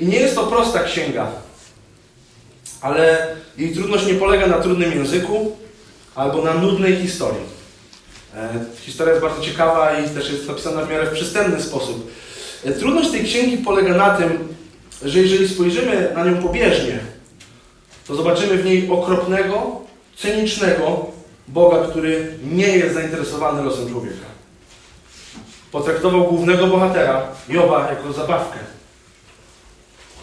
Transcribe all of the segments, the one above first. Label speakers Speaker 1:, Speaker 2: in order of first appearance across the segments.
Speaker 1: I nie jest to prosta księga, ale jej trudność nie polega na trudnym języku albo na nudnej historii. E, historia jest bardzo ciekawa i też jest napisana w miarę w przystępny sposób. E, trudność tej księgi polega na tym, że jeżeli spojrzymy na nią pobieżnie, to zobaczymy w niej okropnego, cynicznego Boga, który nie jest zainteresowany losem człowieka. Potraktował głównego bohatera, Joba, jako zabawkę,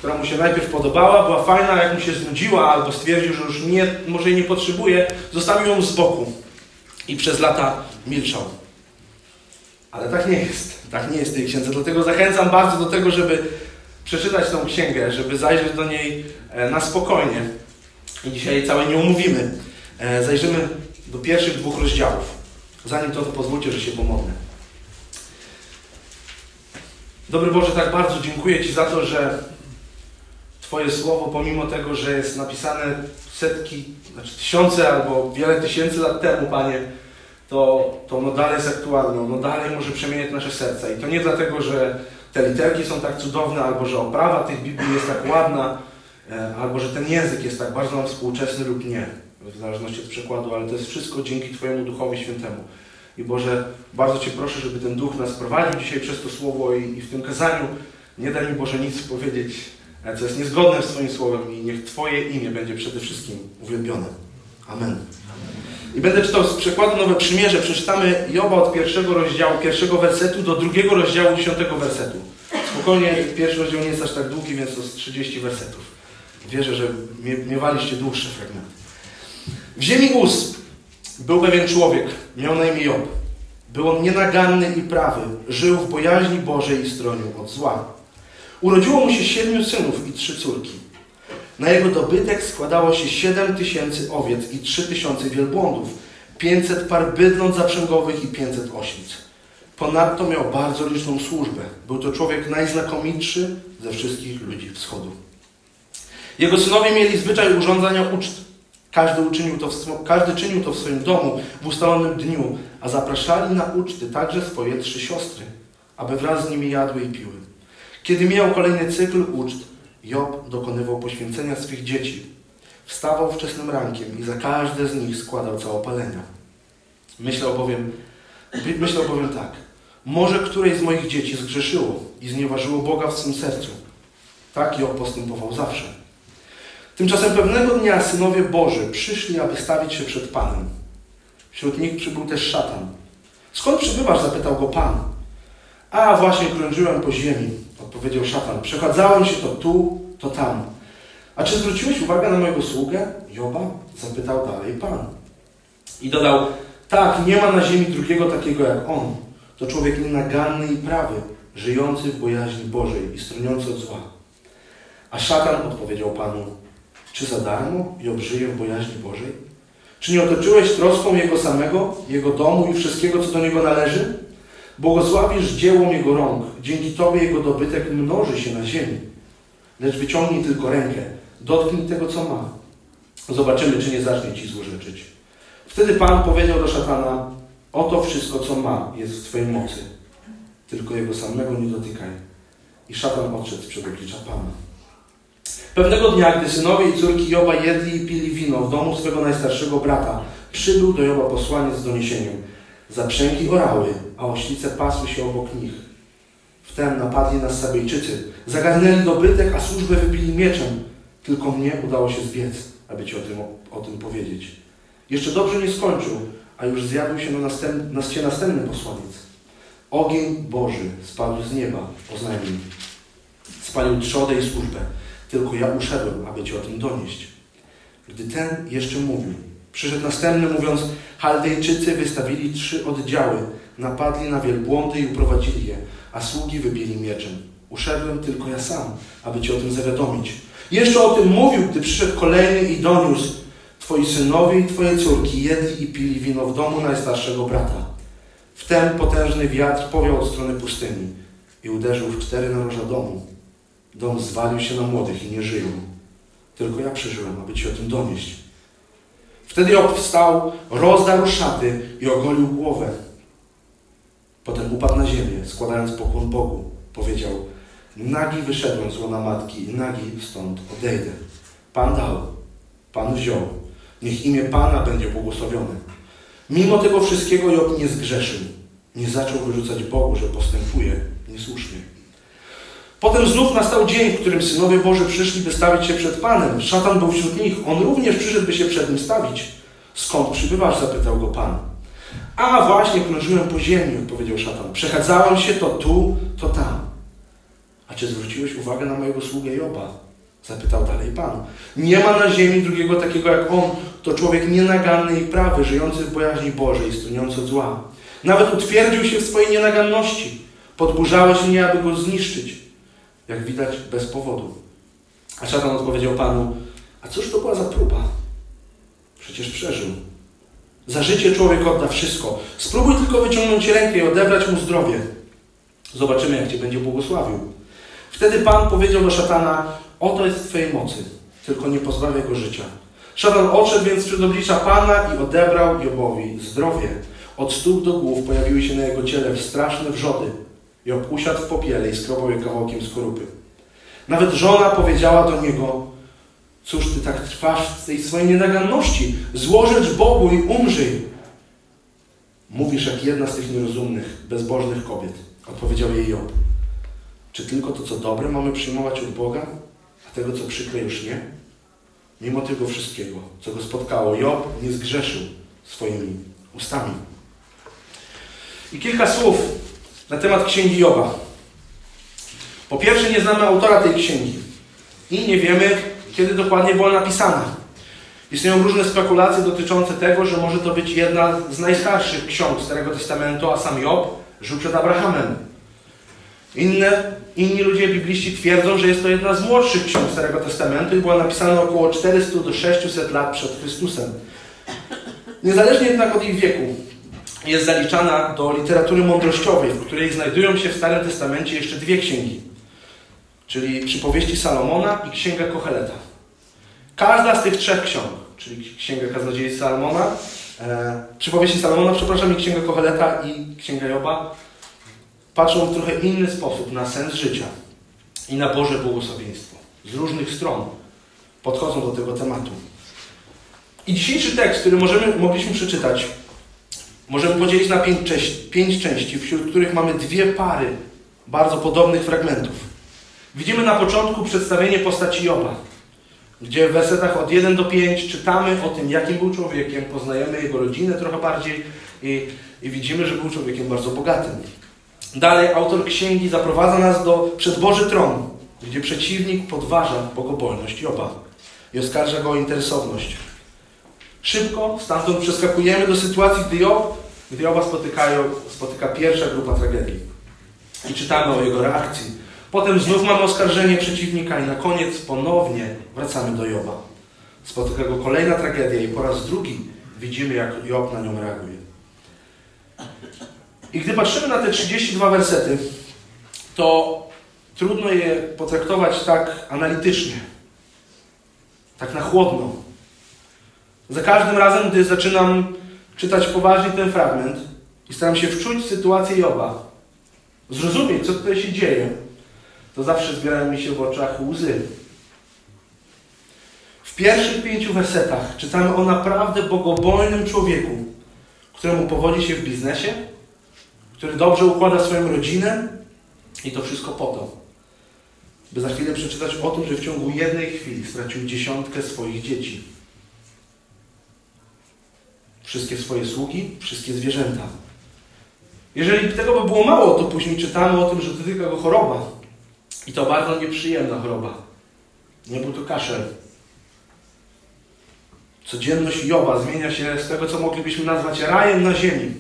Speaker 1: która mu się najpierw podobała, była fajna, jak mu się znudziła, albo stwierdził, że już nie, może jej nie potrzebuje, zostawił ją z boku i przez lata milczał. Ale tak nie jest. Tak nie jest w tej księdze. Dlatego zachęcam bardzo do tego, żeby przeczytać tą księgę, żeby zajrzeć do niej e, na spokojnie. I dzisiaj całej nie omówimy. E, zajrzymy do pierwszych dwóch rozdziałów. Zanim to, to pozwólcie, że się pomodlę. Dobry Boże, tak bardzo dziękuję Ci za to, że Twoje słowo, pomimo tego, że jest napisane setki, znaczy tysiące albo wiele tysięcy lat temu, Panie, to, to ono dalej jest aktualne, ono dalej może przemieniać nasze serca. I to nie dlatego, że te literki są tak cudowne, albo że oprawa tych Biblii jest tak ładna, e, albo że ten język jest tak bardzo nam współczesny lub nie, w zależności od przykładu, ale to jest wszystko dzięki Twojemu Duchowi Świętemu. I Boże, bardzo Cię proszę, żeby ten Duch nas prowadził dzisiaj przez to Słowo i, i w tym kazaniu nie daj mi Boże nic powiedzieć, co jest niezgodne z Twoim Słowem i niech Twoje imię będzie przede wszystkim uwielbione. Amen. I będę czytał z przekładu Nowe Przymierze. Przeczytamy Joba od pierwszego rozdziału, pierwszego wersetu do drugiego rozdziału, dziesiątego wersetu. Spokojnie, pierwszy rozdział nie jest aż tak długi, więc to jest 30 wersetów. Wierzę, że miewaliście dłuższe fragmenty. W ziemi ust był pewien człowiek, miał na imię Job. Był on nienaganny i prawy, żył w bojaźni Bożej i stronił od zła. Urodziło mu się siedmiu synów i trzy córki. Na jego dobytek składało się 7 tysięcy owiec i 3 tysiące wielbłądów, 500 par bydląt zaprzęgowych i 500 oślic. Ponadto miał bardzo liczną służbę. Był to człowiek najznakomitszy ze wszystkich ludzi wschodu. Jego synowie mieli zwyczaj urządzania uczt. Każdy, uczynił to w, każdy czynił to w swoim domu w ustalonym dniu, a zapraszali na uczty także swoje trzy siostry, aby wraz z nimi jadły i piły. Kiedy miał kolejny cykl uczt, Job dokonywał poświęcenia swych dzieci. Wstawał wczesnym rankiem i za każde z nich składał całopalenia. Myślał bowiem, myślał bowiem tak. Może któreś z moich dzieci zgrzeszyło i znieważyło Boga w swym sercu. Tak Job postępował zawsze. Tymczasem pewnego dnia synowie Boży przyszli, aby stawić się przed Panem. Wśród nich przybył też szatan. Skąd przybywasz? zapytał go Pan. A właśnie krążyłem po ziemi, odpowiedział szatan. Przechadzałem się to tu, to tam. A czy zwróciłeś uwagę na mojego sługę? Joba? Zapytał dalej Pan. I dodał, tak, nie ma na ziemi drugiego takiego jak on. To człowiek nienaganny i prawy, żyjący w bojaźni Bożej i stroniący od zła. A szatan odpowiedział Panu, czy za darmo Job żyje w bojaźni Bożej? Czy nie otoczyłeś troską Jego samego, Jego domu i wszystkiego, co do Niego należy? Błogosławisz dzieło Jego rąk. Dzięki Tobie Jego dobytek mnoży się na ziemi. Lecz wyciągnij tylko rękę. Dotknij tego, co ma. Zobaczymy, czy nie zacznie Ci złorzeczyć. Wtedy Pan powiedział do szatana, oto wszystko, co ma, jest w Twojej mocy. Tylko Jego samego nie dotykaj. I szatan odszedł przed oblicza Pana. Pewnego dnia, gdy synowie i córki Joba jedli i pili wino w domu swego najstarszego brata, przybył do Joba posłaniec z doniesieniem. Zaprzęgi orały, a oślice pasły się obok nich. Wtem napadli nas Sabejczycy. Zagarnęli dobytek, a służbę wybili mieczem. Tylko mnie udało się zbiec, aby Ci o tym, o tym powiedzieć. Jeszcze dobrze nie skończył, a już zjawił się na, następ, na następny posłaniec. Ogień Boży spadł z nieba, oznajmił. Spalił trzodę i służbę. Tylko ja uszedłem, aby Ci o tym donieść. Gdy ten jeszcze mówił, przyszedł następny, mówiąc, Chaldejczycy wystawili trzy oddziały, napadli na wielbłądy i uprowadzili je, a sługi wybili mieczem. Uszedłem tylko ja sam, aby Ci o tym zawiadomić. Jeszcze o tym mówił, gdy przyszedł kolejny i doniósł. Twoi synowie i Twoje córki jedli i pili wino w domu najstarszego brata. Wtem potężny wiatr powiał od strony pustyni i uderzył w cztery naroża domu. Dom zwalił się na młodych i nie żyją. Tylko ja przeżyłem, aby Ci o tym donieść. Wtedy Job wstał, rozdarł szaty i ogolił głowę. Potem upadł na ziemię, składając pokłon Bogu. Powiedział, Nagi wyszedłem z łona matki i nagi stąd odejdę. Pan dał, Pan wziął. Niech imię Pana będzie błogosławione. Mimo tego wszystkiego Job nie zgrzeszył. Nie zaczął wyrzucać Bogu, że postępuje niesłusznie. Potem znów nastał dzień, w którym synowie Boży przyszli, by stawić się przed Panem. Szatan był wśród nich. On również przyszedł, by się przed nim stawić. Skąd przybywasz? zapytał go Pan. A właśnie krążyłem po ziemi, odpowiedział szatan. Przechadzałem się to tu, to tam. A czy zwróciłeś uwagę na mojego sługę Joba? Zapytał dalej Pan. Nie ma na ziemi drugiego takiego jak on. To człowiek nienaganny i prawy, żyjący w bojaźni Bożej, stroniący od zła. Nawet utwierdził się w swojej nienaganności. Podburzałeś mnie, aby go zniszczyć. Jak widać, bez powodu. A szatan odpowiedział Panu, a cóż to była za próba? Przecież przeżył. Za życie człowiek odda wszystko. Spróbuj tylko wyciągnąć rękę i odebrać mu zdrowie. Zobaczymy, jak Cię będzie błogosławił. Wtedy Pan powiedział do szatana, oto jest w Twojej mocy, tylko nie pozbawiaj go życia. Szatan odszedł więc przed oblicza Pana i odebrał Jobowi zdrowie. Od stóp do głów pojawiły się na jego ciele straszne wrzody. Job usiadł w popiele i skrobał je kawałkiem skorupy. Nawet żona powiedziała do niego, cóż ty tak trwasz w tej swojej nienaganności? Złożecz Bogu i umrzyj. Mówisz jak jedna z tych nierozumnych, bezbożnych kobiet. Odpowiedział jej Job. Czy tylko to, co dobre mamy przyjmować od Boga, a tego, co przykre już nie? Mimo tego wszystkiego, co go spotkało, Job nie zgrzeszył swoimi ustami. I kilka słów na temat księgi Joba. Po pierwsze, nie znamy autora tej księgi i nie wiemy, kiedy dokładnie była napisana. Istnieją różne spekulacje dotyczące tego, że może to być jedna z najstarszych ksiąg Starego Testamentu, a sam Job żył przed Abrahamem. Inne, inni ludzie bibliści twierdzą, że jest to jedna z młodszych ksiąg Starego Testamentu i była napisana około 400 do 600 lat przed Chrystusem. Niezależnie jednak od ich wieku, jest zaliczana do literatury mądrościowej, w której znajdują się w Starym Testamencie jeszcze dwie księgi, czyli Przypowieści Salomona i Księga Kocheleta. Każda z tych trzech ksiąg, czyli Księga Kaznodziei Salomona, e, Przypowieści Salomona, przepraszam, i Księga Kocheleta i Księga Joba, patrzą w trochę inny sposób na sens życia i na Boże błogosławieństwo. Z różnych stron podchodzą do tego tematu. I dzisiejszy tekst, który możemy, mogliśmy przeczytać, możemy podzielić na pięć, pięć części, wśród których mamy dwie pary bardzo podobnych fragmentów. Widzimy na początku przedstawienie postaci Joba, gdzie w wersetach od 1 do 5 czytamy o tym, jakim był człowiekiem, poznajemy jego rodzinę trochę bardziej i, i widzimy, że był człowiekiem bardzo bogatym. Dalej autor księgi zaprowadza nas do przed Boży gdzie przeciwnik podważa bogobojność Joba i oskarża go o interesowność. Szybko stamtąd przeskakujemy do sytuacji, gdy, Job, gdy Joba spotykają, spotyka pierwsza grupa tragedii. I czytamy o jego reakcji. Potem znów mamy oskarżenie przeciwnika i na koniec ponownie wracamy do Joba. Spotyka go kolejna tragedia i po raz drugi widzimy, jak Job na nią reaguje. I gdy patrzymy na te 32 wersety, to trudno je potraktować tak analitycznie, tak na chłodno. Za każdym razem, gdy zaczynam czytać poważnie ten fragment i staram się wczuć sytuację Joba, zrozumieć, co tutaj się dzieje, to zawsze zbierają mi się w oczach łzy. W pierwszych pięciu wersetach czytamy o naprawdę bogobojnym człowieku, któremu powodzi się w biznesie, który dobrze układa swoją rodzinę i to wszystko po to, by za chwilę przeczytać o tym, że w ciągu jednej chwili stracił dziesiątkę swoich dzieci. Wszystkie swoje sługi, wszystkie zwierzęta. Jeżeli tego by było mało, to później czytamy o tym, że dotyka go choroba. I to bardzo nieprzyjemna choroba. Nie był to kaszel. Codzienność Joba zmienia się z tego, co moglibyśmy nazwać rajem na ziemi.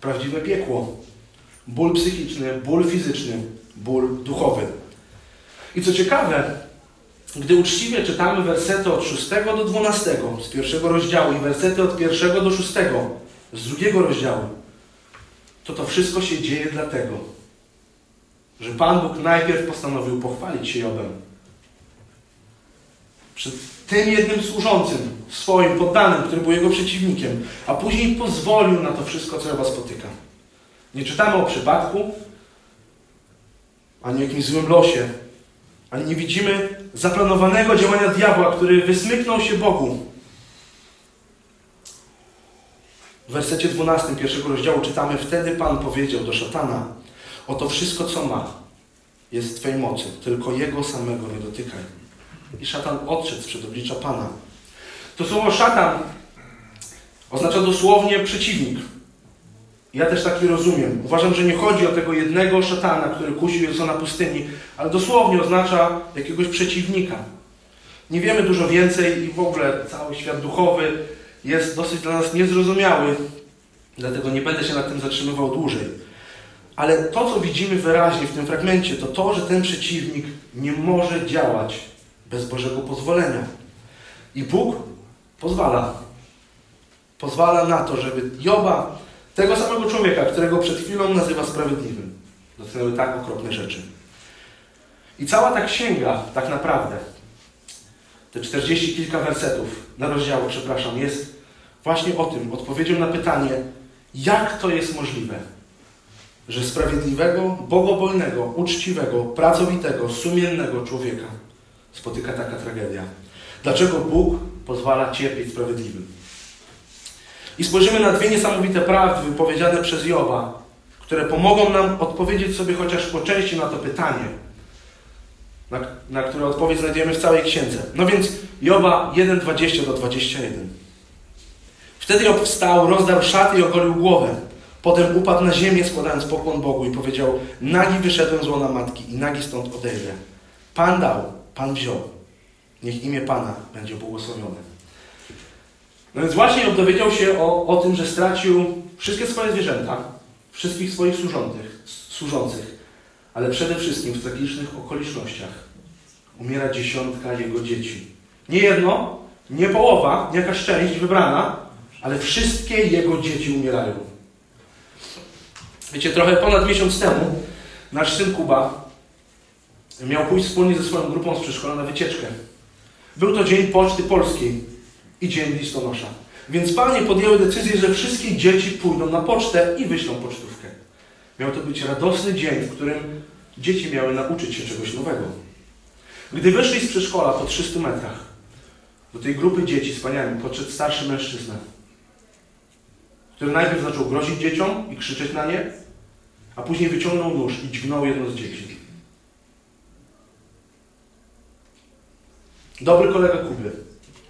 Speaker 1: Prawdziwe piekło. Ból psychiczny, ból fizyczny, ból duchowy. I co ciekawe, gdy uczciwie czytamy wersety od 6 do 12 z pierwszego rozdziału i wersety od 1 do 6 z drugiego rozdziału, to to wszystko się dzieje dlatego, że Pan Bóg najpierw postanowił pochwalić się Jobem. Przed tym jednym służącym, swoim poddanym, który był jego przeciwnikiem, a później pozwolił na to wszystko, co Joba spotyka. Nie czytamy o przypadku, ani o jakimś złym losie, ani nie widzimy zaplanowanego działania diabła, który wysmyknął się Bogu. W wersecie 12 pierwszego rozdziału czytamy: Wtedy Pan powiedział do szatana: Oto wszystko, co ma, jest w Twojej mocy, tylko Jego samego nie dotykaj. I szatan odszedł przed oblicza Pana. To słowo szatan oznacza dosłownie przeciwnik. Ja też taki rozumiem. Uważam, że nie chodzi o tego jednego szatana, który kusił Jezusa na pustyni, ale dosłownie oznacza jakiegoś przeciwnika. Nie wiemy dużo więcej i w ogóle cały świat duchowy jest dosyć dla nas niezrozumiały, dlatego nie będę się nad tym zatrzymywał dłużej. Ale to, co widzimy wyraźnie w tym fragmencie, to to, że ten przeciwnik nie może działać bez Bożego pozwolenia. I Bóg pozwala. Pozwala na to, żeby Joba, tego samego człowieka, którego przed chwilą nazywa sprawiedliwym, dotknęły tak okropne rzeczy. I cała ta księga, tak naprawdę, te czterdzieści kilka wersetów na rozdziału, przepraszam, jest właśnie o tym, odpowiedzią na pytanie, jak to jest możliwe, że sprawiedliwego, bogobojnego, uczciwego, pracowitego, sumiennego człowieka spotyka taka tragedia. Dlaczego Bóg pozwala cierpieć sprawiedliwym? I spojrzymy na dwie niesamowite prawdy wypowiedziane przez Joba, które pomogą nam odpowiedzieć sobie chociaż po części na to pytanie, na, na które odpowiedź znajdziemy w całej księdze. No więc Joba 1:20 do 21. Wtedy Job wstał, rozdarł szaty i ogolił głowę. Potem upadł na ziemię, składając pokłon Bogu i powiedział: Nagi wyszedłem z łona matki i nagi stąd odejdę. Pan dał, Pan wziął. Niech imię Pana będzie błogosławione. No więc właśnie Job dowiedział się o, o tym, że stracił wszystkie swoje zwierzęta, wszystkich swoich służących, służących, ale przede wszystkim w tragicznych okolicznościach umiera dziesiątka jego dzieci. Nie jedno, nie połowa, nie jakaś część wybrana, ale wszystkie jego dzieci umierają. Wiecie, trochę ponad miesiąc temu nasz syn Kuba miał pójść wspólnie ze swoją grupą z przedszkola na wycieczkę. Był to dzień Poczty Polskiej i dzień listonosza. Więc panie podjęły decyzję, że wszystkie dzieci pójdą na pocztę i wyślą pocztówkę. Miał to być radosny dzień, w którym dzieci miały nauczyć się czegoś nowego. Gdy wyszli z przedszkola po 300 metrach, do tej grupy dzieci paniami podszedł starszy mężczyzna, który najpierw zaczął grozić dzieciom i krzyczeć na nie, a później wyciągnął nóż i dźgnął jedno z dzieci. Dobry kolega Kuby,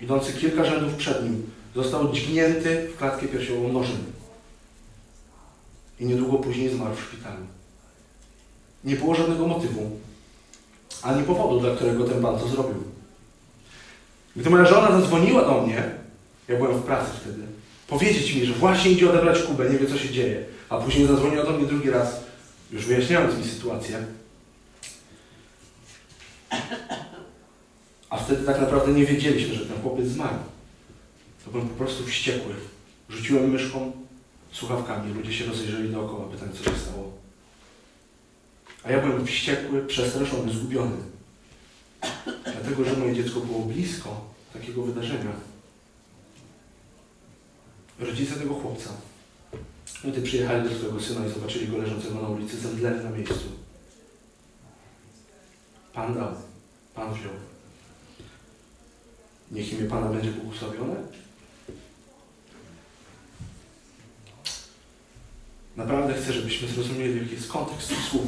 Speaker 1: idący kilka rzędów przed nim, został dźgnięty w klatkę piersiową nożem. I niedługo później zmarł w szpitalu. Nie było żadnego motywu, ani powodu, dla którego ten pan to zrobił. Gdy moja żona zadzwoniła do mnie, ja byłem w pracy wtedy, powiedzieć mi, że właśnie idzie odebrać Kubę, nie wie co się dzieje, a później zadzwoniła do mnie drugi raz, już wyjaśniając mi sytuację. A wtedy tak naprawdę nie wiedzieliśmy, że ten chłopiec zmarł. To byłem po prostu wściekły. Rzuciłem myszką, słuchawkami, ludzie się rozejrzeli dookoła, pytając, co się stało. A ja byłem wściekły, przestraszony, zgubiony. Dlatego, że moje dziecko było blisko takiego wydarzenia. Rodzice tego chłopca, gdy przyjechali do swojego syna i zobaczyli go leżącego na ulicy, zemdleli na miejscu. Pan dał, Pan wziął. Niech imię Pana będzie błogosławione. Naprawdę chcę, żebyśmy zrozumieli, jaki jest kontekst tych słów.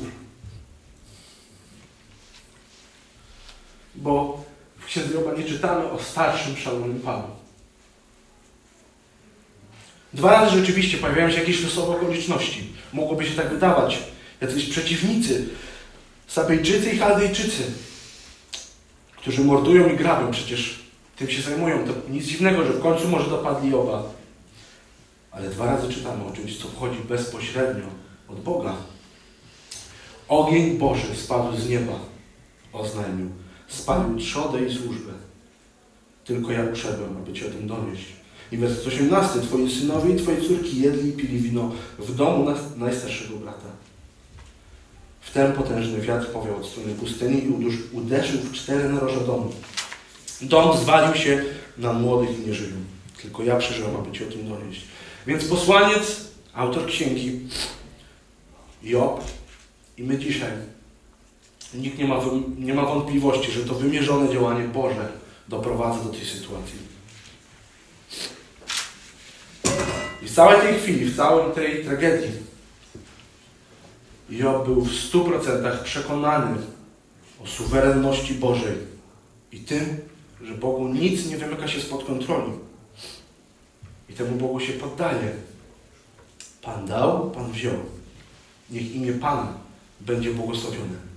Speaker 1: Bo w Księdze Joba nie czytamy o starszym, szalonym Panu. Dwa razy rzeczywiście pojawiają się jakieś losowe okoliczności. Mogłoby się tak wydawać. Jacyś przeciwnicy, Sabejczycy i Chaldejczycy, którzy mordują i grabią. Przecież tym się zajmują. To nic dziwnego, że w końcu może dopadli Joba. Ale dwa razy czytamy o czymś, co pochodzi bezpośrednio od Boga. Ogień Boży spadł z nieba, oznajmił. Spalił trzodę i służbę. Tylko ja uszedłem, aby Ci o tym donieść. I werset 18. Twoi synowie i Twoje córki jedli i pili wino w domu najstarszego brata. Wtem potężny wiatr powiał od strony pustyni i uderzył w cztery naroża domu. Dom zwalił się na młodych i nie. Tylko ja przeżyłem, aby Ci o tym donieść. Więc posłaniec, autor księgi, Job i my dzisiaj Nikt nie ma, nie ma wątpliwości, że to wymierzone działanie Boże doprowadza do tej sytuacji. I w całej tej chwili, w całej tej tragedii, Job był w stu procentach przekonany o suwerenności Bożej i tym, że Bogu nic nie wymyka się spod kontroli. I temu Bogu się poddaje. Pan dał, Pan wziął. Niech imię Pana będzie błogosławione.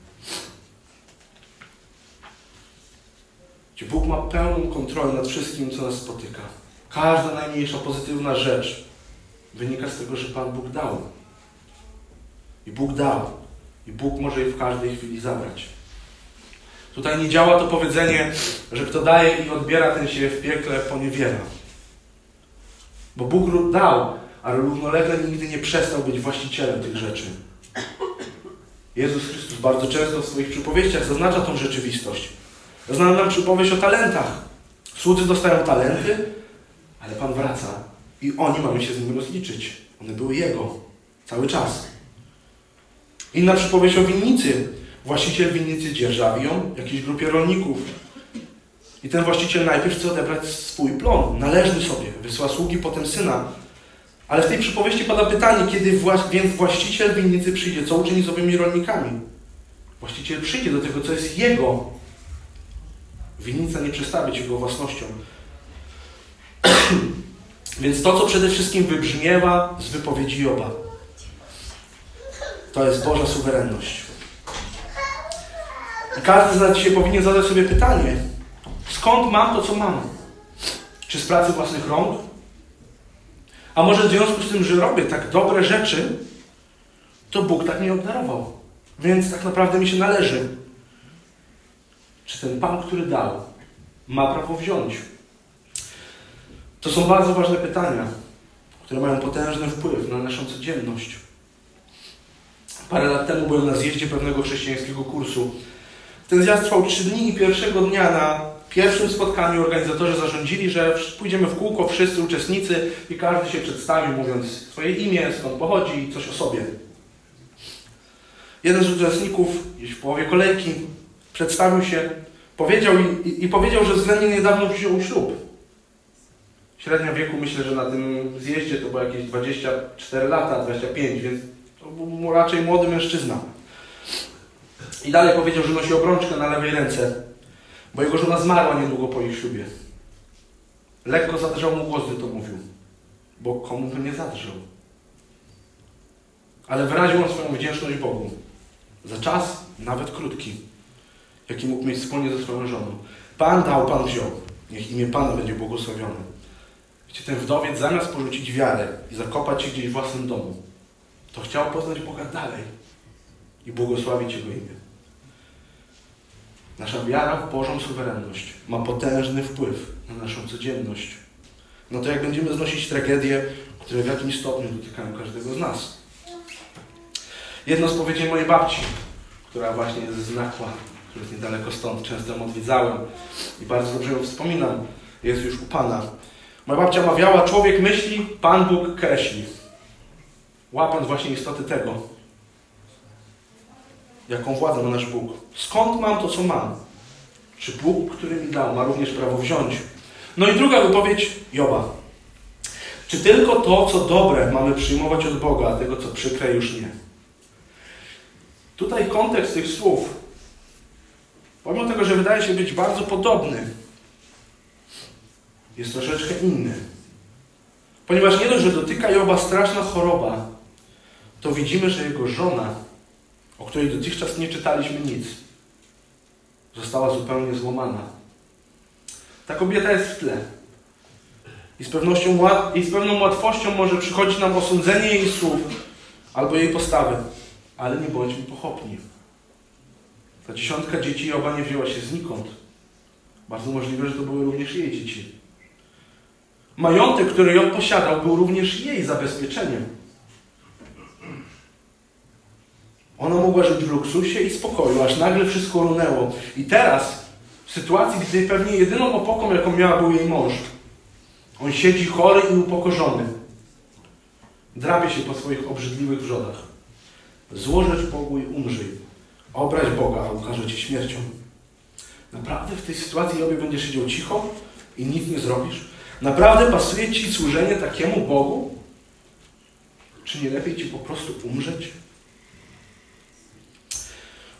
Speaker 1: Gdzie Bóg ma pełną kontrolę nad wszystkim, co nas spotyka. Każda najmniejsza pozytywna rzecz wynika z tego, że Pan Bóg dał. I Bóg dał. I Bóg może je w każdej chwili zabrać. Tutaj nie działa to powiedzenie, że kto daje i odbiera, ten się w piekle poniewiera. Bo Bóg dał, ale równolegle nigdy nie przestał być właścicielem tych rzeczy. Jezus Chrystus bardzo często w swoich przypowieściach zaznacza tą rzeczywistość. Znamy nam przypowieść o talentach. Słudzy dostają talenty, ale Pan wraca i oni mamy się z nimi rozliczyć. One były Jego cały czas. Inna przypowieść o winnicy. Właściciel winnicy dzierżawi ją jakiejś grupie rolników. I ten właściciel najpierw chce odebrać swój plon, należny sobie. Wysła sługi, potem syna. Ale w tej przypowieści pada pytanie, kiedy więc właściciel winnicy przyjdzie, co uczyni z owymi rolnikami? Właściciel przyjdzie do tego, co jest jego. Winnica nie przestaje być jego własnością. Więc to, co przede wszystkim wybrzmiewa z wypowiedzi Joba, to jest Boża suwerenność. Każdy z nas dzisiaj powinien zadać sobie pytanie, skąd mam to, co mam? Czy z pracy własnych rąk? A może w związku z tym, że robię tak dobre rzeczy, to Bóg tak mnie obdarował. Więc tak naprawdę mi się należy. Czy ten Pan, który dał, ma prawo wziąć? To są bardzo ważne pytania, które mają potężny wpływ na naszą codzienność. Parę lat temu byłem na zjeździe pewnego chrześcijańskiego kursu. Ten zjazd trwał trzy dni i pierwszego dnia na pierwszym spotkaniu organizatorzy zarządzili, że pójdziemy w kółko wszyscy uczestnicy i każdy się przedstawi, mówiąc swoje imię, skąd pochodzi i coś o sobie. Jeden z uczestników, gdzieś w połowie kolejki, przedstawił się, powiedział i, i, i powiedział, że względnie niedawno wziął ślub. Średnia wieku myślę, że na tym zjeździe to było jakieś 24 lata, 25, więc to był raczej młody mężczyzna. I dalej powiedział, że nosi obrączkę na lewej ręce, bo jego żona zmarła niedługo po ich ślubie. Lekko zadrżał mu głos, gdy to mówił, bo komu by nie zadrżał. Ale wyraził on swoją wdzięczność Bogu za czas, nawet krótki, jaki mógł mieć wspólnie ze swoją żoną. Pan dał, Pan wziął. Niech imię Pana będzie błogosławione. Gdzie ten wdowiec zamiast porzucić wiarę i zakopać się gdzieś w własnym domu, to chciał poznać Boga dalej i błogosławić Jego imię. Nasza wiara w Bożą suwerenność ma potężny wpływ na naszą codzienność. No to jak będziemy znosić tragedie, które w jakimś stopniu dotykają każdego z nas. Jedno z powiedzień mojej babci, która właśnie jest z Nakła, jest niedaleko stąd, często ją odwiedzałem i bardzo dobrze ją wspominam, jest już u Pana. Moja babcia mawiała, człowiek myśli, Pan Bóg kreśli. Łapiąc właśnie istoty tego, jaką władzę ma nasz Bóg. Skąd mam to, co mam? Czy Bóg, który mi dał, ma również prawo wziąć? No i druga wypowiedź Joba. Czy tylko to, co dobre, mamy przyjmować od Boga, a tego, co przykre, już nie? Tutaj kontekst tych słów, pomimo tego, że wydaje się być bardzo podobny, jest troszeczkę inny. Ponieważ nie dość, że dotyka Joba straszna choroba, to widzimy, że jego żona, o której dotychczas nie czytaliśmy nic, została zupełnie złamana. Ta kobieta jest w tle. I z, pewnością, I z pewną łatwością może przychodzić nam osądzenie jej słów albo jej postawy. Ale nie bądźmy pochopni. Ta dziesiątka dzieci Joba nie wzięła się znikąd. Bardzo możliwe, że to były również jej dzieci. Majątek, który Job posiadał, był również jej zabezpieczeniem. Ona mogła żyć w luksusie i spokoju, aż nagle wszystko runęło. I teraz, w sytuacji, gdy pewnie jedyną opoką, jaką miała, był jej mąż, on siedzi chory i upokorzony. Drapie się po swoich obrzydliwych wrzodach. Złożeć Bogu i umrzyj. Obraź Boga, a ukaże Cię śmiercią. Naprawdę w tej sytuacji Jobie będziesz siedział cicho i nic nie zrobisz? Naprawdę pasuje Ci służenie takiemu Bogu? Czy nie lepiej Ci po prostu umrzeć?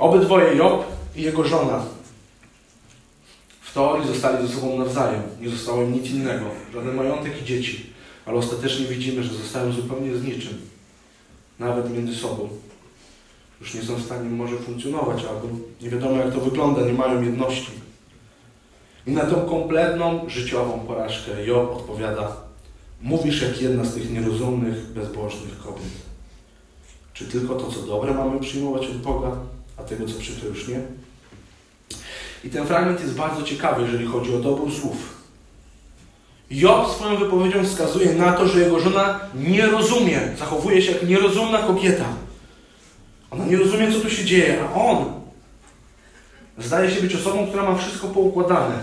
Speaker 1: Obydwoje, Job i jego żona, w teorii zostali ze sobą nawzajem. Nie zostało im nic innego. Żaden majątek i dzieci. Ale ostatecznie widzimy, że zostają zupełnie z niczym. Nawet między sobą. Już nie są w stanie może funkcjonować, albo nie wiadomo jak to wygląda, nie mają jedności. I na tą kompletną życiową porażkę Job odpowiada Mówisz jak jedna z tych nierozumnych, bezbożnych kobiet. Czy tylko to, co dobre mamy przyjmować od Boga, a tego, co przykre już nie? I ten fragment jest bardzo ciekawy, jeżeli chodzi o dobór słów. Job swoją wypowiedzią wskazuje na to, że jego żona nie rozumie, zachowuje się jak nierozumna kobieta. Ona nie rozumie, co tu się dzieje, a on zdaje się być osobą, która ma wszystko poukładane.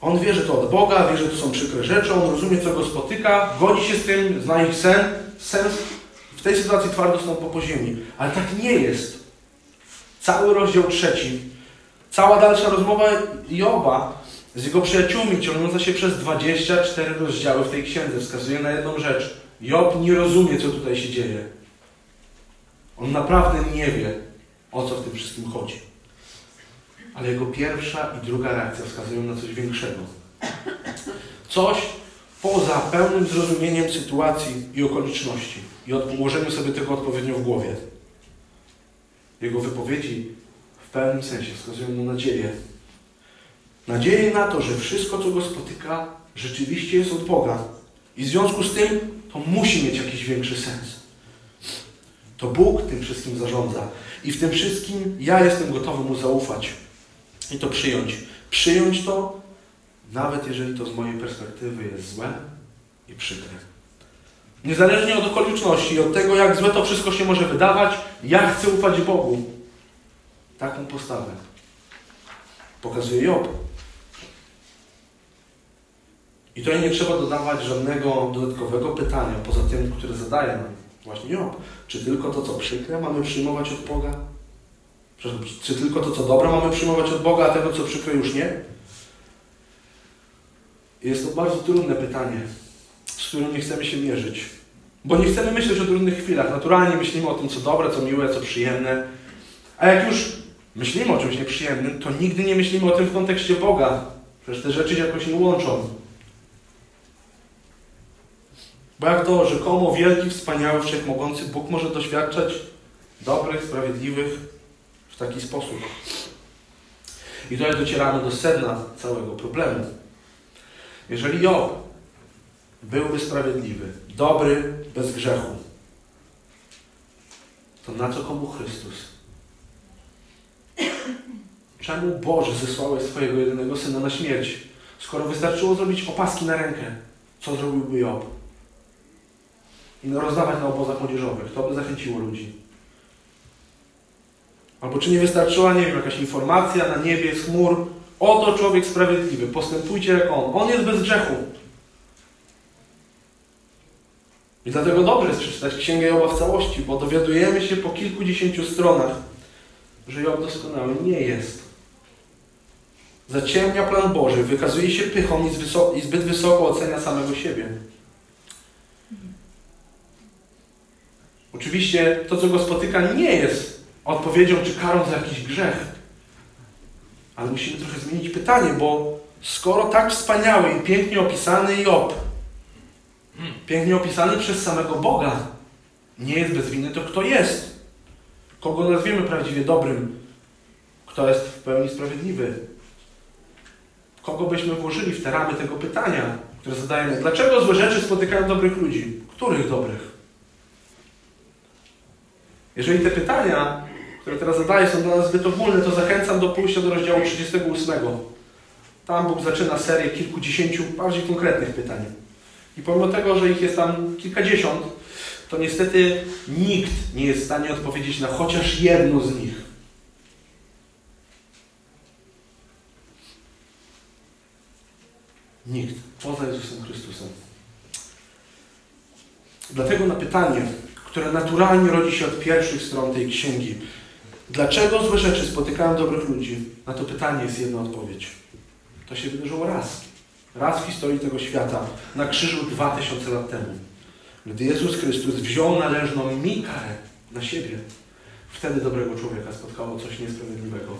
Speaker 1: On wie, że to od Boga, wie, że to są przykre rzeczy, on rozumie, co go spotyka, godzi się z tym, zna ich sen, sens. W tej sytuacji twardo są po poziemi. Ale tak nie jest. Cały rozdział trzeci, cała dalsza rozmowa Joba z jego przyjaciółmi, ciągnąca się przez 24 rozdziały w tej księdze, wskazuje na jedną rzecz. Job nie rozumie, co tutaj się dzieje. On naprawdę nie wie, o co w tym wszystkim chodzi ale jego pierwsza i druga reakcja wskazują na coś większego. Coś poza pełnym zrozumieniem sytuacji i okoliczności i ułożeniem sobie tego odpowiednio w głowie. Jego wypowiedzi w pewnym sensie wskazują na nadzieję. Nadzieję na to, że wszystko, co go spotyka, rzeczywiście jest od Boga. I w związku z tym to musi mieć jakiś większy sens. To Bóg tym wszystkim zarządza. I w tym wszystkim ja jestem gotowy Mu zaufać i to przyjąć. Przyjąć to, nawet jeżeli to z mojej perspektywy jest złe i przykre. Niezależnie od okoliczności od tego, jak złe to wszystko się może wydawać, ja chcę ufać Bogu. Taką postawę pokazuje Job. I tutaj nie trzeba dodawać żadnego dodatkowego pytania, poza tym, które zadaje nam właśnie Job. Czy tylko to, co przykre, mamy przyjmować od Boga? Czy tylko to, co dobre mamy przyjmować od Boga, a tego, co przykre, już nie? Jest to bardzo trudne pytanie, z którym nie chcemy się mierzyć. Bo nie chcemy myśleć o trudnych chwilach. Naturalnie myślimy o tym, co dobre, co miłe, co przyjemne. A jak już myślimy o czymś nieprzyjemnym, to nigdy nie myślimy o tym w kontekście Boga. Przecież te rzeczy się jakoś nie łączą. Bo jak to rzekomo wielki, wspaniały, wszechmogący Bóg może doświadczać dobrych, sprawiedliwych, w taki sposób. I tutaj docieramy do sedna całego problemu. Jeżeli Job byłby sprawiedliwy, dobry, bez grzechu, to na co komu Chrystus? Czemu Boże zesłałeś swojego jedynego Syna na śmierć, skoro wystarczyło zrobić opaski na rękę? Co zrobiłby Job? I rozdawać na obozach młodzieżowych. To by zachęciło ludzi. Albo czy nie wystarczyła, nie wiem, jakaś informacja na niebie z chmur. Oto człowiek sprawiedliwy, postępujcie jak on. On jest bez grzechu. I dlatego dobrze jest przeczytać Księgę Joba w całości, bo dowiadujemy się po kilkudziesięciu stronach, że Job doskonały nie jest. Zaciemnia plan Boży, wykazuje się pychą i, i zbyt wysoko ocenia samego siebie. Oczywiście to, co go spotyka, nie jest odpowiedzią czy karą za jakiś grzech. Ale musimy trochę zmienić pytanie, bo skoro tak wspaniały i pięknie opisany Job, pięknie opisany przez samego Boga, nie jest bez winy, to kto jest? Kogo nazwiemy prawdziwie dobrym? Kto jest w pełni sprawiedliwy? Kogo byśmy włożyli w te ramy tego pytania, które zadajemy? Dlaczego złe rzeczy spotykają dobrych ludzi? Których dobrych? Jeżeli te pytania które teraz zadaję, są dla nas zbyt ogólne, to zachęcam do pójścia do rozdziału 38. Tam Bóg zaczyna serię kilkudziesięciu bardziej konkretnych pytań. I pomimo tego, że ich jest tam kilkadziesiąt, to niestety nikt nie jest w stanie odpowiedzieć na chociaż jedno z nich. Nikt poza Jezusem Chrystusem. Dlatego na pytanie, które naturalnie rodzi się od pierwszych stron tej księgi. Dlaczego złe rzeczy spotykają dobrych ludzi? Na to pytanie jest jedna odpowiedź. To się wydarzyło raz. Raz w historii tego świata. Na krzyżu dwa tysiące lat temu. Gdy Jezus Chrystus wziął należną mi karę na siebie, wtedy dobrego człowieka spotkało coś niesprawiedliwego.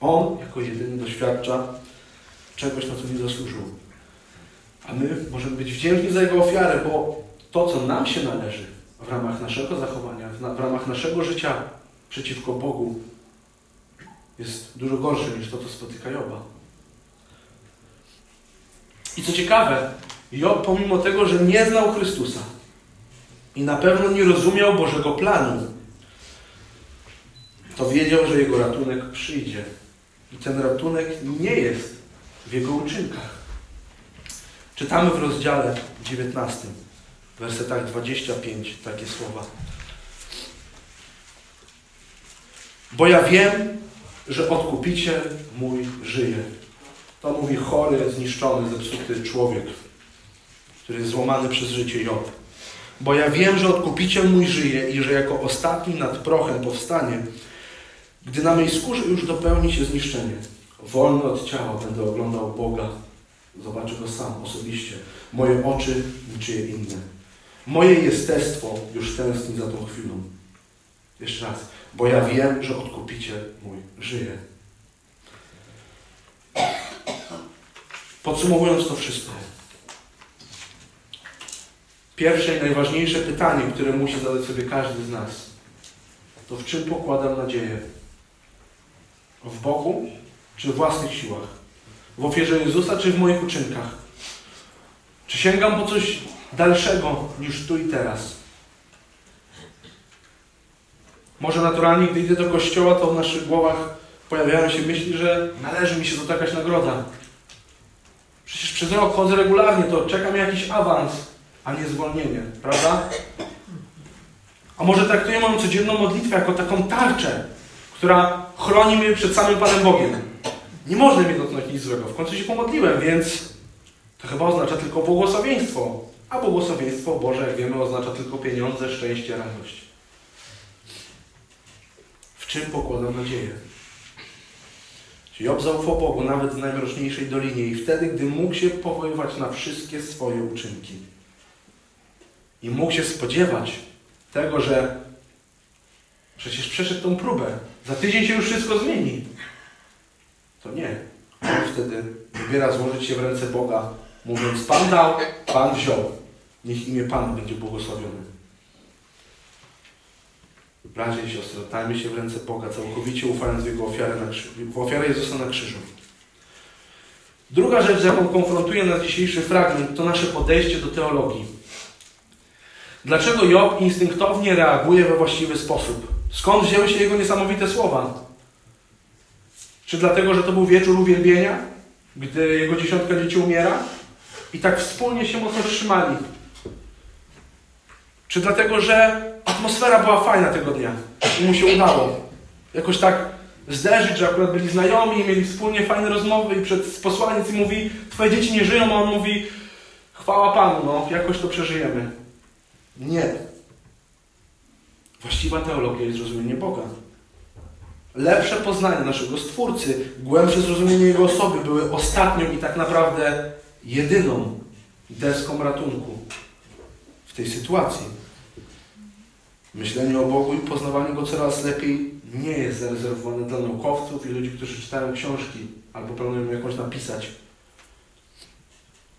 Speaker 1: On jako jedyny doświadcza czegoś, na co nie zasłużył. A my możemy być wdzięczni za Jego ofiarę, bo to, co nam się należy w ramach naszego zachowania, w ramach naszego życia przeciwko Bogu, jest dużo gorsze niż to, co spotyka Joba. I co ciekawe, Job pomimo tego, że nie znał Chrystusa i na pewno nie rozumiał Bożego planu, to wiedział, że jego ratunek przyjdzie. I ten ratunek nie jest w jego uczynkach. Czytamy w rozdziale 19, w wersetach 25 takie słowa. Bo ja wiem, że odkupiciel mój żyje. To mówi chory, zniszczony, zepsuty człowiek, który jest złamany przez życie Job. Bo ja wiem, że odkupiciel mój żyje i że jako ostatni nad prochem powstanie, gdy na mej skórze już dopełni się zniszczenie. Wolny od ciała będę oglądał Boga. Zobaczę Go sam osobiście. Moje oczy niczyje inne. Moje jestestwo już tęskni za tą chwilą. Jeszcze raz. Bo ja wiem, że odkupiciel mój żyje. Podsumowując to wszystko. Pierwsze i najważniejsze pytanie, które musi zadać sobie każdy z nas, to w czym pokładam nadzieję? W Bogu czy w własnych siłach? W ofierze Jezusa czy w moich uczynkach? Czy sięgam po coś dalszego niż tu i teraz? Może naturalnie, gdy idę do kościoła, to w naszych głowach pojawiają się myśli, że należy mi się jakaś nagroda. Przecież przez rok chodzę regularnie, to czeka mnie jakiś awans, a nie zwolnienie, prawda? A może traktuję moją codzienną modlitwę jako taką tarczę, która chroni mnie przed samym Panem Bogiem. Nie można mnie dotknąć nic złego. W końcu się pomodliłem, więc to chyba oznacza tylko błogosławieństwo. A błogosławieństwo Boże, jak wiemy, oznacza tylko pieniądze, szczęście, radość. W czym pokładam nadzieję? Job zaufał Bogu nawet w najmroczniejszej dolinie i wtedy, gdy mógł się powoływać na wszystkie swoje uczynki. I mógł się spodziewać tego, że przecież przeszedł tą próbę. Za tydzień się już wszystko zmieni. To nie. On wtedy wybiera złożyć się w ręce Boga, mówiąc Pan dał, Pan wziął. Niech imię Pana będzie błogosławione. Bracie i siostry, oddajmy się w ręce Boga, całkowicie ufając w Jego ofiarę, na krzyżu, w ofiarę Jezusa na krzyżu. Druga rzecz, z jaką konfrontuje nas dzisiejszy fragment, to nasze podejście do teologii. Dlaczego Job instynktownie reaguje we właściwy sposób? Skąd wzięły się jego niesamowite słowa? Czy dlatego, że to był wieczór uwielbienia, gdy jego dziesiątka dzieci umiera i tak wspólnie się mocno trzymali? Czy dlatego, że atmosfera była fajna tego dnia i mu się udało jakoś tak zderzyć, że akurat byli znajomi mieli wspólnie fajne rozmowy i przed posłaniec i mówi, twoje dzieci nie żyją, a on mówi, chwała Panu, no, jakoś to przeżyjemy. Nie. Właściwa teologia jest zrozumienie Boga. Lepsze poznanie naszego Stwórcy, głębsze zrozumienie Jego osoby były ostatnią i tak naprawdę jedyną deską ratunku w tej sytuacji. Myślenie o Bogu i poznawanie Go coraz lepiej nie jest zarezerwowane dla naukowców i ludzi, którzy czytają książki albo planują jakąś napisać.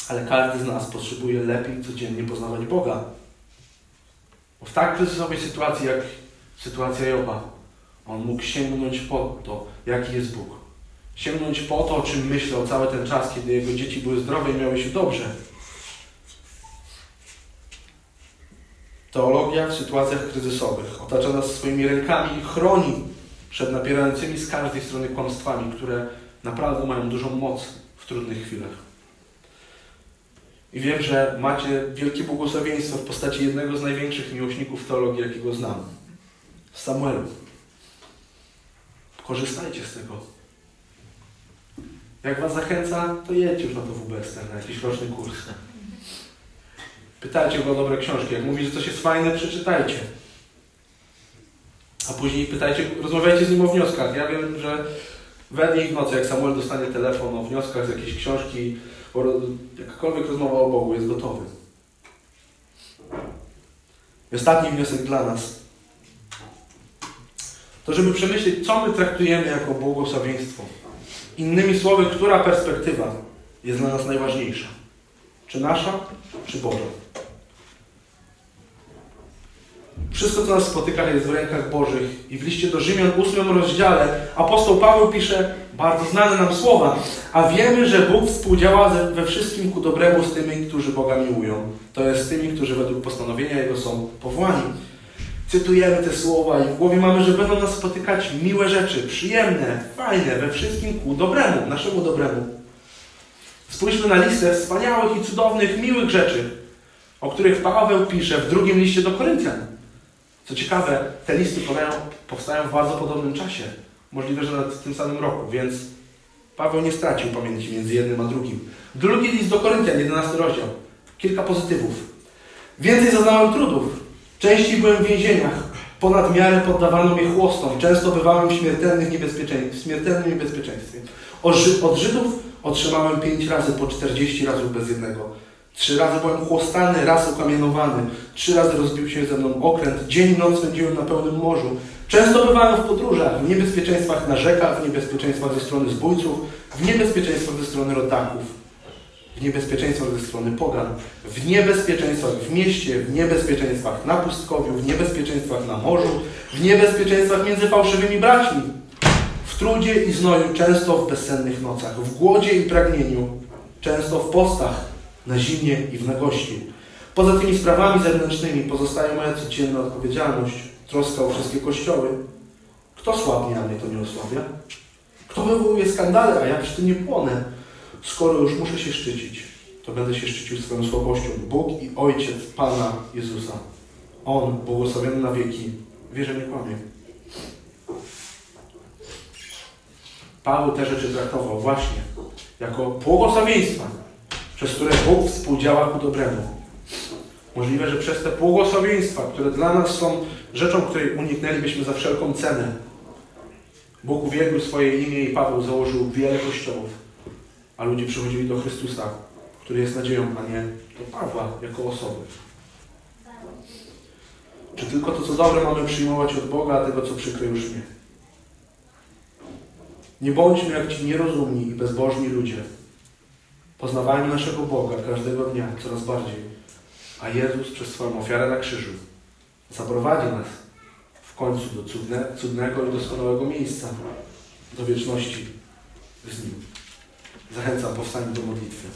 Speaker 1: Ale każdy z nas potrzebuje lepiej codziennie poznawać Boga. Bo w tak kryzysowej sytuacji jak sytuacja Joba, on mógł sięgnąć po to, jaki jest Bóg. Sięgnąć po to, o czym myślał cały ten czas, kiedy jego dzieci były zdrowe i miały się dobrze. Teologia w sytuacjach kryzysowych otacza nas swoimi rękami i chroni przed napierającymi z każdej strony kłamstwami, które naprawdę mają dużą moc w trudnych chwilach. I wiem, że macie wielkie błogosławieństwo w postaci jednego z największych miłośników teologii, jakiego znam. Samuelu. Korzystajcie z tego. Jak Was zachęca, to jedźcie już na to WBS, na jakiś roczny kurs. Pytajcie go o dobre książki. Jak mówi, że coś jest fajne, przeczytajcie. A później pytajcie, rozmawiajcie z nim o wnioskach. Ja wiem, że we dnie i w nocy, jak Samuel dostanie telefon o wnioskach z jakiejś książki, jakakolwiek rozmowa o Bogu jest gotowy. I ostatni wniosek dla nas. To żeby przemyśleć, co my traktujemy jako błogosławieństwo. Innymi słowy, która perspektywa jest dla nas najważniejsza? Czy nasza, czy Boża? Wszystko, co nas spotyka, jest w rękach Bożych. I w liście do Rzymian, 8 rozdziale, apostoł Paweł pisze bardzo znane nam słowa. A wiemy, że Bóg współdziała we wszystkim ku dobremu z tymi, którzy Boga miłują. To jest z tymi, którzy według postanowienia Jego są powołani. Cytujemy te słowa i w głowie mamy, że będą nas spotykać miłe rzeczy, przyjemne, fajne, we wszystkim ku dobremu, naszemu dobremu. Spójrzmy na listę wspaniałych i cudownych, miłych rzeczy, o których Paweł pisze w drugim liście do Koryntian. Co ciekawe, te listy powstają w bardzo podobnym czasie. Możliwe, że nawet w tym samym roku, więc Paweł nie stracił pamięci między jednym a drugim. Drugi list do Koryntian, 11 rozdział. Kilka pozytywów. Więcej zaznałem trudów. Częściej byłem w więzieniach. Ponad miarę poddawano mnie chłostom. Często bywałem w śmiertelnych niebezpieczeństwie, w śmiertelnym niebezpieczeństwie. Od Żydów otrzymałem pięć razy po 40 razy bez jednego. Trzy razy byłem chłostany, raz ukamienowany. Trzy razy rozbił się ze mną okręt. Dzień i noc spędziłem na pełnym morzu. Często bywałem w podróżach, w niebezpieczeństwach na rzekach, w niebezpieczeństwach ze strony zbójców, w niebezpieczeństwach ze strony rodaków, w niebezpieczeństwach ze strony pogan, w niebezpieczeństwach w mieście, w niebezpieczeństwach na pustkowiu, w niebezpieczeństwach na morzu, w niebezpieczeństwach między fałszywymi braćmi, w trudzie i znoju, często w bezsennych nocach, w głodzie i pragnieniu, często w postach, na zimnie i w nagości. Poza tymi sprawami zewnętrznymi pozostaje moja codzienna odpowiedzialność, troska o wszystkie kościoły. Kto słabnie, a mnie to nie osłabia? Kto wywołuje skandale, a ja przy tym nie płonę? Skoro już muszę się szczycić, to będę się szczycił swoją słabością. Bóg i Ojciec Pana Jezusa. On, błogosławiony na wieki, wie, że nie kłamie. Paweł te rzeczy traktował właśnie jako błogosławieństwa, przez które Bóg współdziała ku dobremu. Możliwe, że przez te błogosławieństwa, które dla nas są rzeczą, której uniknęlibyśmy za wszelką cenę, Bóg uwielbił swoje imię i Paweł założył wiele kościołów, a ludzie przychodzili do Chrystusa, który jest nadzieją, a nie do Pawła jako osoby. Czy tylko to, co dobre mamy przyjmować od Boga, a tego, co przykre już nie? Nie bądźmy jak ci nierozumni i bezbożni ludzie, Poznawajmy naszego Boga każdego dnia coraz bardziej, a Jezus przez swoją ofiarę na krzyżu zaprowadzi nas w końcu do cudne, cudnego i doskonałego miejsca, do wieczności z Nim. Zachęcam powstanie do modlitwy.